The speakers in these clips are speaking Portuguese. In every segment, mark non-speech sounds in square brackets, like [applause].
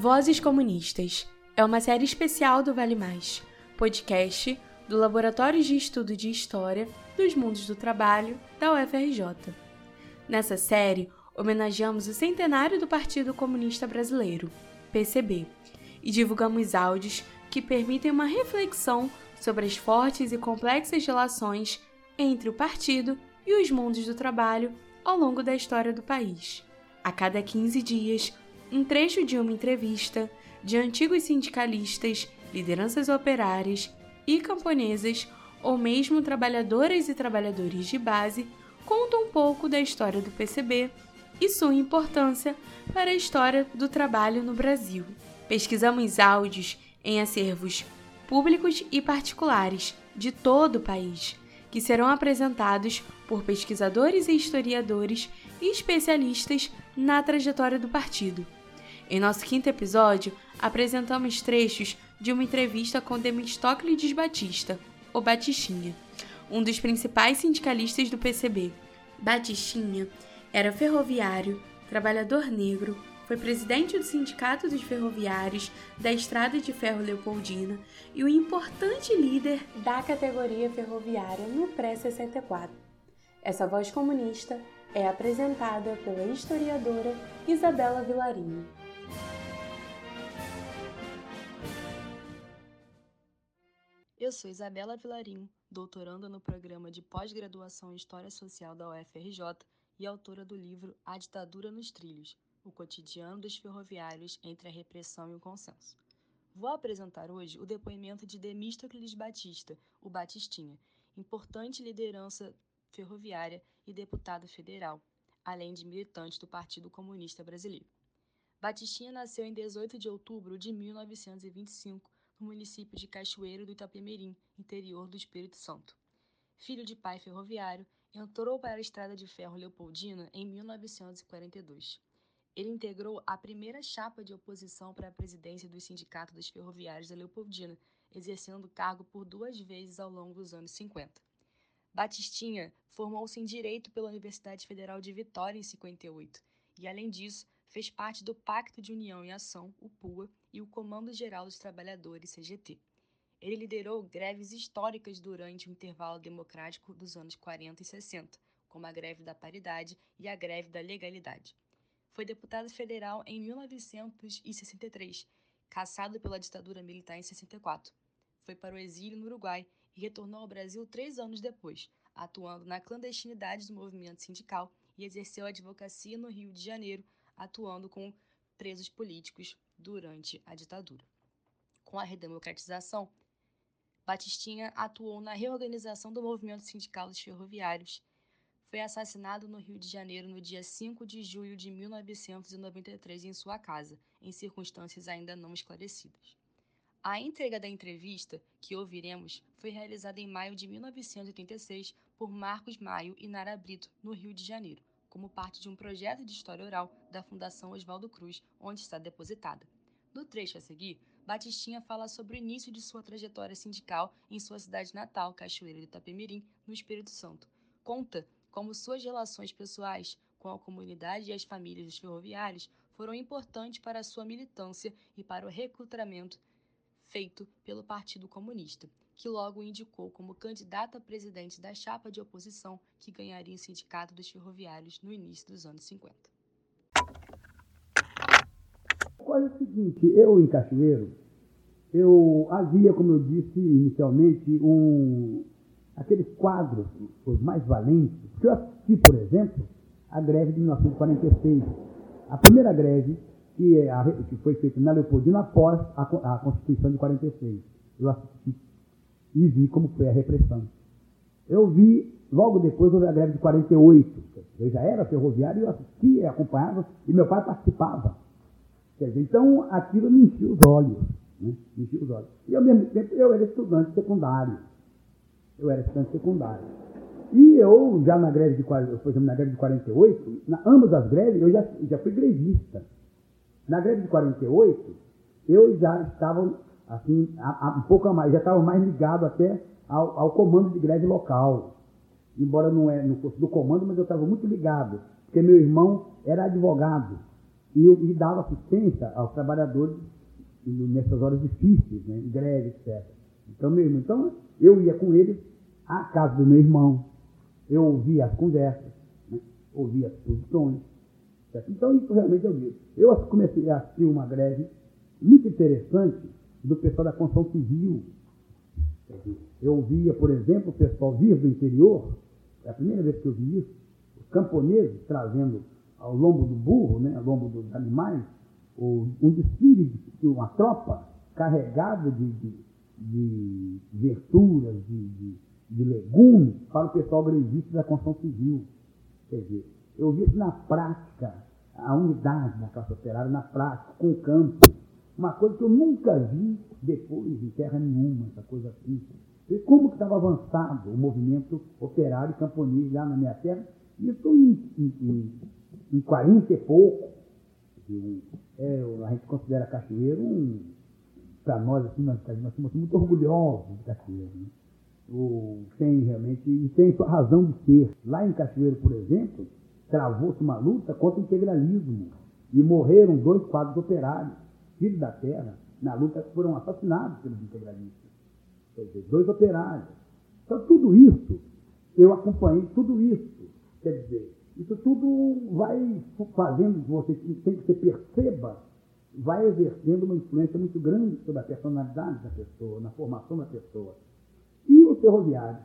Vozes Comunistas é uma série especial do Vale Mais, podcast do Laboratório de Estudo de História dos Mundos do Trabalho da UFRJ. Nessa série, homenageamos o centenário do Partido Comunista Brasileiro, PCB, e divulgamos áudios que permitem uma reflexão sobre as fortes e complexas relações entre o partido e os mundos do trabalho ao longo da história do país. A cada 15 dias, um trecho de uma entrevista de antigos sindicalistas, lideranças operárias e camponesas, ou mesmo trabalhadoras e trabalhadores de base, conta um pouco da história do PCB e sua importância para a história do trabalho no Brasil. Pesquisamos áudios em acervos públicos e particulares de todo o país, que serão apresentados por pesquisadores e historiadores e especialistas na trajetória do partido. Em nosso quinto episódio, apresentamos trechos de uma entrevista com Demistocles Batista, ou Batistinha, um dos principais sindicalistas do PCB. Batistinha era ferroviário, trabalhador negro, foi presidente do Sindicato dos Ferroviários da Estrada de Ferro Leopoldina e um importante líder da categoria ferroviária no pré-64. Essa voz comunista é apresentada pela historiadora Isabela Vilarinho. Eu sou Isabela Vilarinho, doutoranda no programa de pós-graduação em História Social da UFRJ e autora do livro A Ditadura nos Trilhos, o cotidiano dos ferroviários entre a repressão e o consenso. Vou apresentar hoje o depoimento de Demístocles Batista, o Batistinha, importante liderança ferroviária e deputado federal, além de militante do Partido Comunista Brasileiro. Batistinha nasceu em 18 de outubro de 1925 no município de Cachoeiro do Itapemirim, interior do Espírito Santo. Filho de pai ferroviário, entrou para a Estrada de Ferro Leopoldina em 1942. Ele integrou a primeira chapa de oposição para a presidência do Sindicato dos Ferroviários da Leopoldina, exercendo o cargo por duas vezes ao longo dos anos 50. Batistinha formou-se em Direito pela Universidade Federal de Vitória em 58 e, além disso, fez parte do Pacto de União e Ação, o PUA, e o Comando Geral dos Trabalhadores, CGT. Ele liderou greves históricas durante o intervalo democrático dos anos 40 e 60, como a greve da paridade e a greve da legalidade. Foi deputado federal em 1963, caçado pela ditadura militar em 64. Foi para o exílio no Uruguai e retornou ao Brasil três anos depois, atuando na clandestinidade do movimento sindical e exerceu advocacia no Rio de Janeiro, atuando com presos políticos durante a ditadura. Com a redemocratização, Batistinha atuou na reorganização do movimento sindical dos ferroviários foi assassinado no Rio de Janeiro no dia 5 de julho de 1993 em sua casa, em circunstâncias ainda não esclarecidas. A entrega da entrevista, que ouviremos, foi realizada em maio de 1986 por Marcos Maio e Nara Brito, no Rio de Janeiro, como parte de um projeto de história oral da Fundação Oswaldo Cruz, onde está depositada. No trecho a seguir, Batistinha fala sobre o início de sua trajetória sindical em sua cidade natal, Cachoeira de Itapemirim, no Espírito Santo. Conta como suas relações pessoais com a comunidade e as famílias dos ferroviários foram importantes para sua militância e para o recrutamento feito pelo Partido Comunista, que logo indicou como candidato a presidente da chapa de oposição que ganharia o Sindicato dos Ferroviários no início dos anos 50. Olha o seguinte, eu em Cachoeiro, eu havia, como eu disse inicialmente, um, aqueles quadros, os mais valentes, que eu assisti, por exemplo, a greve de 1946. A primeira greve que, é que foi feita na Leopoldina após a, a, Constituição de 46. Eu assisti e vi como foi a repressão. Eu vi, logo depois, houve a greve de 48. Eu já era ferroviário, eu assistia, acompanhava, e meu pai participava. Quer dizer, então aquilo me enchia os olhos. Né? Me enchia os olhos. E ao mesmo tempo eu era estudante secundário eu era estudante secundário. E eu, já na greve de, por exemplo, na greve de 48, na, ambas as greves, eu já, já fui grevista. Na greve de 48, eu já estava, assim, a, a, um pouco a mais, já estava mais ligado até ao, ao, comando de greve local. Embora não é no curso do comando, mas eu estava muito ligado, porque meu irmão era advogado. e, e dava assistência aos trabalhadores nessas horas difíceis, né, greve, etc. Então, meu irmão, então, eu ia com ele à casa do meu irmão, eu ouvia as conversas, né, ouvia as posições. Então, isso realmente eu vi. Eu comecei a assistir uma greve muito interessante do pessoal da construção civil. Eu ouvia, por exemplo, o pessoal vir do interior, é a primeira vez que eu vi isso, os camponeses trazendo ao lombo do burro, né, ao lombo dos animais, um desfile de uma tropa carregada de, de, de verduras, de, de, de, legumes para o pessoal grevista da construção civil. Quer dizer, eu vi isso na prática, a unidade da classe operária na prática, com o campo. Uma coisa que eu nunca vi depois em terra nenhuma, essa coisa assim. E como que estava avançado o movimento operário camponês lá na minha terra, isso em, em, em, em 40 e pouco. É, a gente considera Cachoeiro um, para nós, assim, nós, nós somos muito orgulhosos de Cachoeiro. Né? Tem realmente, e tem sua razão de ser. Lá em Cachoeiro, por exemplo, travou-se uma luta contra o integralismo e morreram dois quadros operários, filhos da terra, na luta foram assassinados pelos integralistas. Quer dizer, dois operários. Então, tudo isso, eu acompanhei tudo isso. Quer dizer, isso tudo vai fazendo você, tem que você perceba, vai exercendo uma influência muito grande sobre a personalidade da pessoa, na formação da pessoa. E o ferroviário,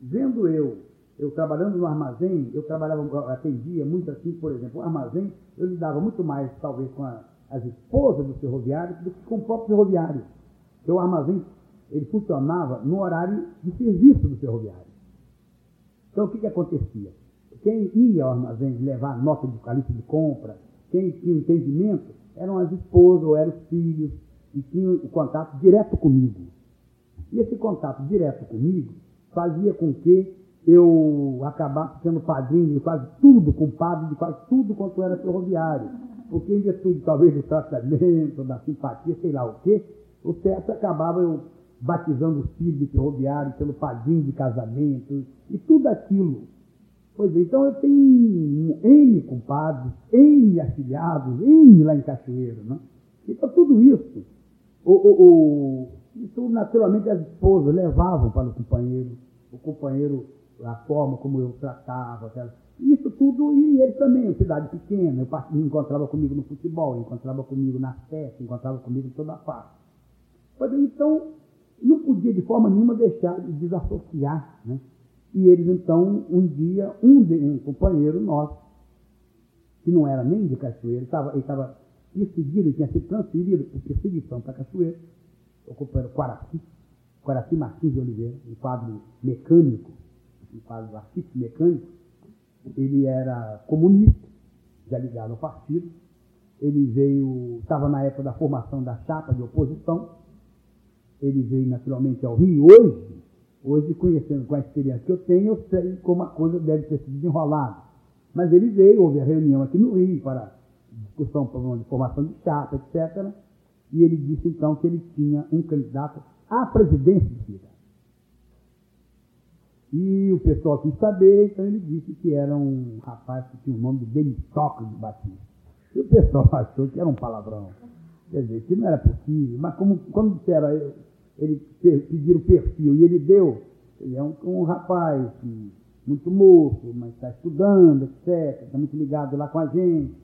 vendo eu, eu trabalhando no armazém, eu trabalhava, atendia muito assim, por exemplo, o armazém, eu lidava muito mais, talvez, com a, as esposas do ferroviário do que com o próprio ferroviário. Porque o armazém, ele funcionava no horário de serviço do ferroviário. Então, o que, que acontecia? Quem ia ao armazém levar nota de calice de compra, quem tinha entendimento, eram as esposas ou eram os filhos, e tinham o contato direto comigo. E esse contato direto comigo fazia com que eu acabasse sendo padrinho de quase tudo, compadre de quase tudo quanto era ferroviário. Porque em virtude talvez do tratamento, da simpatia, sei lá o quê, o certo acabava eu batizando os filhos de ferroviário, sendo padrinho de casamento, e tudo aquilo Pois é, então eu tenho N compadres, N afiliados, N lá em Cachoeiro. Né? Então tudo isso, o, o, o, isso naturalmente as esposas levavam para o companheiro, o companheiro, a forma como eu tratava, aquela, isso tudo, e ele também, cidade pequena, eu encontrava comigo no futebol, encontrava comigo na festa, encontrava comigo em toda a parte. Então, não podia de forma nenhuma deixar de desassociar, né? E eles então, um dia, um, de, um companheiro nosso, que não era nem de Cachoeira, estava, ele estava perseguido, ele tinha sido transferido por perseguição para Cachoeira, o companheiro Quaraci, Quaraci Martins de Oliveira, um quadro mecânico, um quadro artístico mecânico, ele era comunista, já ligado ao partido, ele veio, estava na época da formação da chapa de oposição, ele veio naturalmente ao Rio hoje, Hoje, conhecendo com a experiência que eu tenho, eu sei como a coisa deve ter se desenrolado. Mas ele veio, houve a reunião aqui no Rio para discussão de formação de chapa, etc. E ele disse então que ele tinha um candidato à presidência de cidade. E o pessoal quis saber, então ele disse que era um rapaz que tinha o nome de Demistócrates Batista. E o pessoal [laughs] achou que era um palavrão. Quer dizer, que não era possível. Mas como, quando disseram, ele pediram o perfil e ele deu. Ele é um, um rapaz que, muito moço, mas está estudando, etc., está muito ligado lá com a gente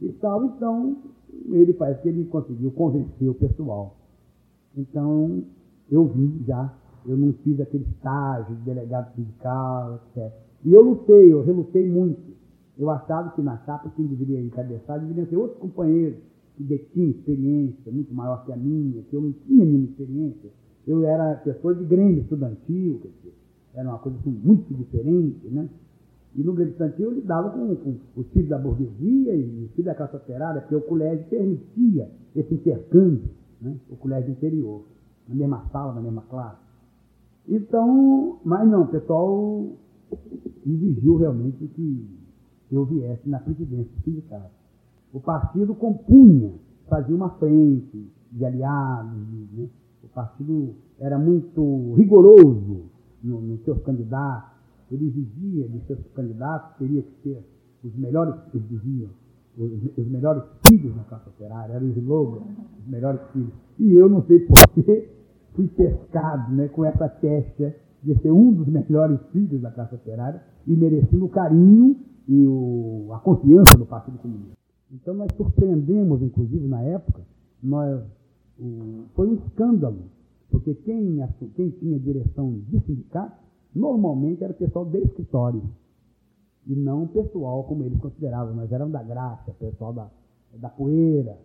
e tal. Então, ele parece que ele conseguiu convencer o pessoal. Então, eu vi já, eu não fiz aquele estágio de delegado sindical, etc. E eu lutei, eu relutei muito. Eu achava que na chapa quem deveria encabeçar deveria ser outros companheiros que detinham experiência muito maior que a minha, que eu não tinha nenhuma experiência eu era pessoa de Grêmio estudantil, quer dizer, era uma coisa assim, muito diferente, né? E no Grêmio estudantil eu lidava com, com os filhos da burguesia e os filhos da classe operária, porque o colégio permitia esse intercâmbio, né? o colégio interior, na mesma sala, na mesma classe. Então, mas não, o pessoal exigiu realmente que eu viesse na presidência do sindicato. O partido compunha, fazia uma frente de aliados, né? partido era muito rigoroso nos no seus candidatos, ele exigia dos seus candidatos, teria que ser os melhores eles diziam, os, os melhores filhos na classe operária, era o slogan, os melhores filhos. E eu não sei porquê, fui pescado né, com essa testa de ser um dos melhores filhos da classe operária e merecendo o carinho e o, a confiança do Partido Comunista. Então nós surpreendemos, inclusive na época, nós, o, foi um escândalo, porque quem, quem tinha direção de sindicato normalmente era o pessoal de escritório e não o pessoal como eles consideravam. Nós éramos da graça, pessoal da, da poeira.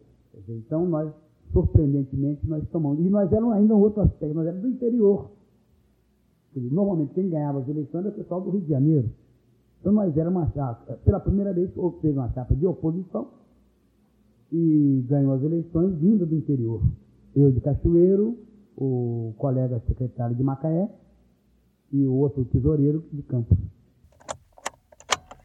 Então nós, surpreendentemente, nós tomamos. E nós éramos ainda um outro aspecto, nós éramos do interior. Dizer, normalmente quem ganhava as eleições era o pessoal do Rio de Janeiro. Então nós éramos uma chapa, pela primeira vez fez uma chapa de oposição e ganhou as eleições vindo do interior. Eu de Cachoeiro, o colega secretário de Macaé e o outro tesoureiro de Campos.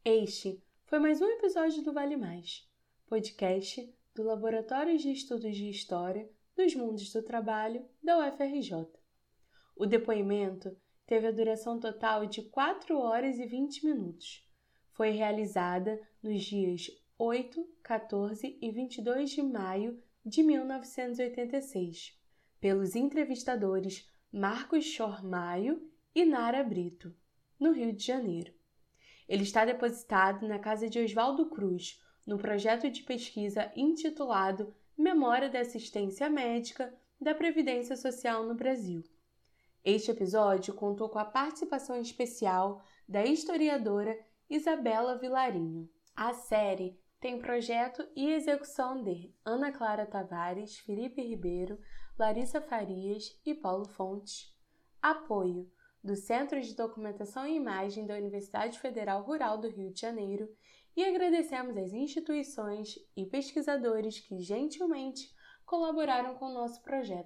Este foi mais um episódio do Vale Mais, podcast do Laboratório de Estudos de História dos Mundos do Trabalho da UFRJ. O depoimento teve a duração total de 4 horas e 20 minutos. Foi realizada nos dias 8, 14 e 22 de maio de 1986, pelos entrevistadores Marcos Chormaio e Nara Brito, no Rio de Janeiro. Ele está depositado na casa de Oswaldo Cruz, no projeto de pesquisa intitulado Memória da Assistência Médica da Previdência Social no Brasil. Este episódio contou com a participação especial da historiadora Isabela Vilarinho. A série tem projeto e execução de Ana Clara Tavares, Felipe Ribeiro, Larissa Farias e Paulo Fontes. Apoio do Centro de Documentação e Imagem da Universidade Federal Rural do Rio de Janeiro e agradecemos às instituições e pesquisadores que gentilmente colaboraram com o nosso projeto.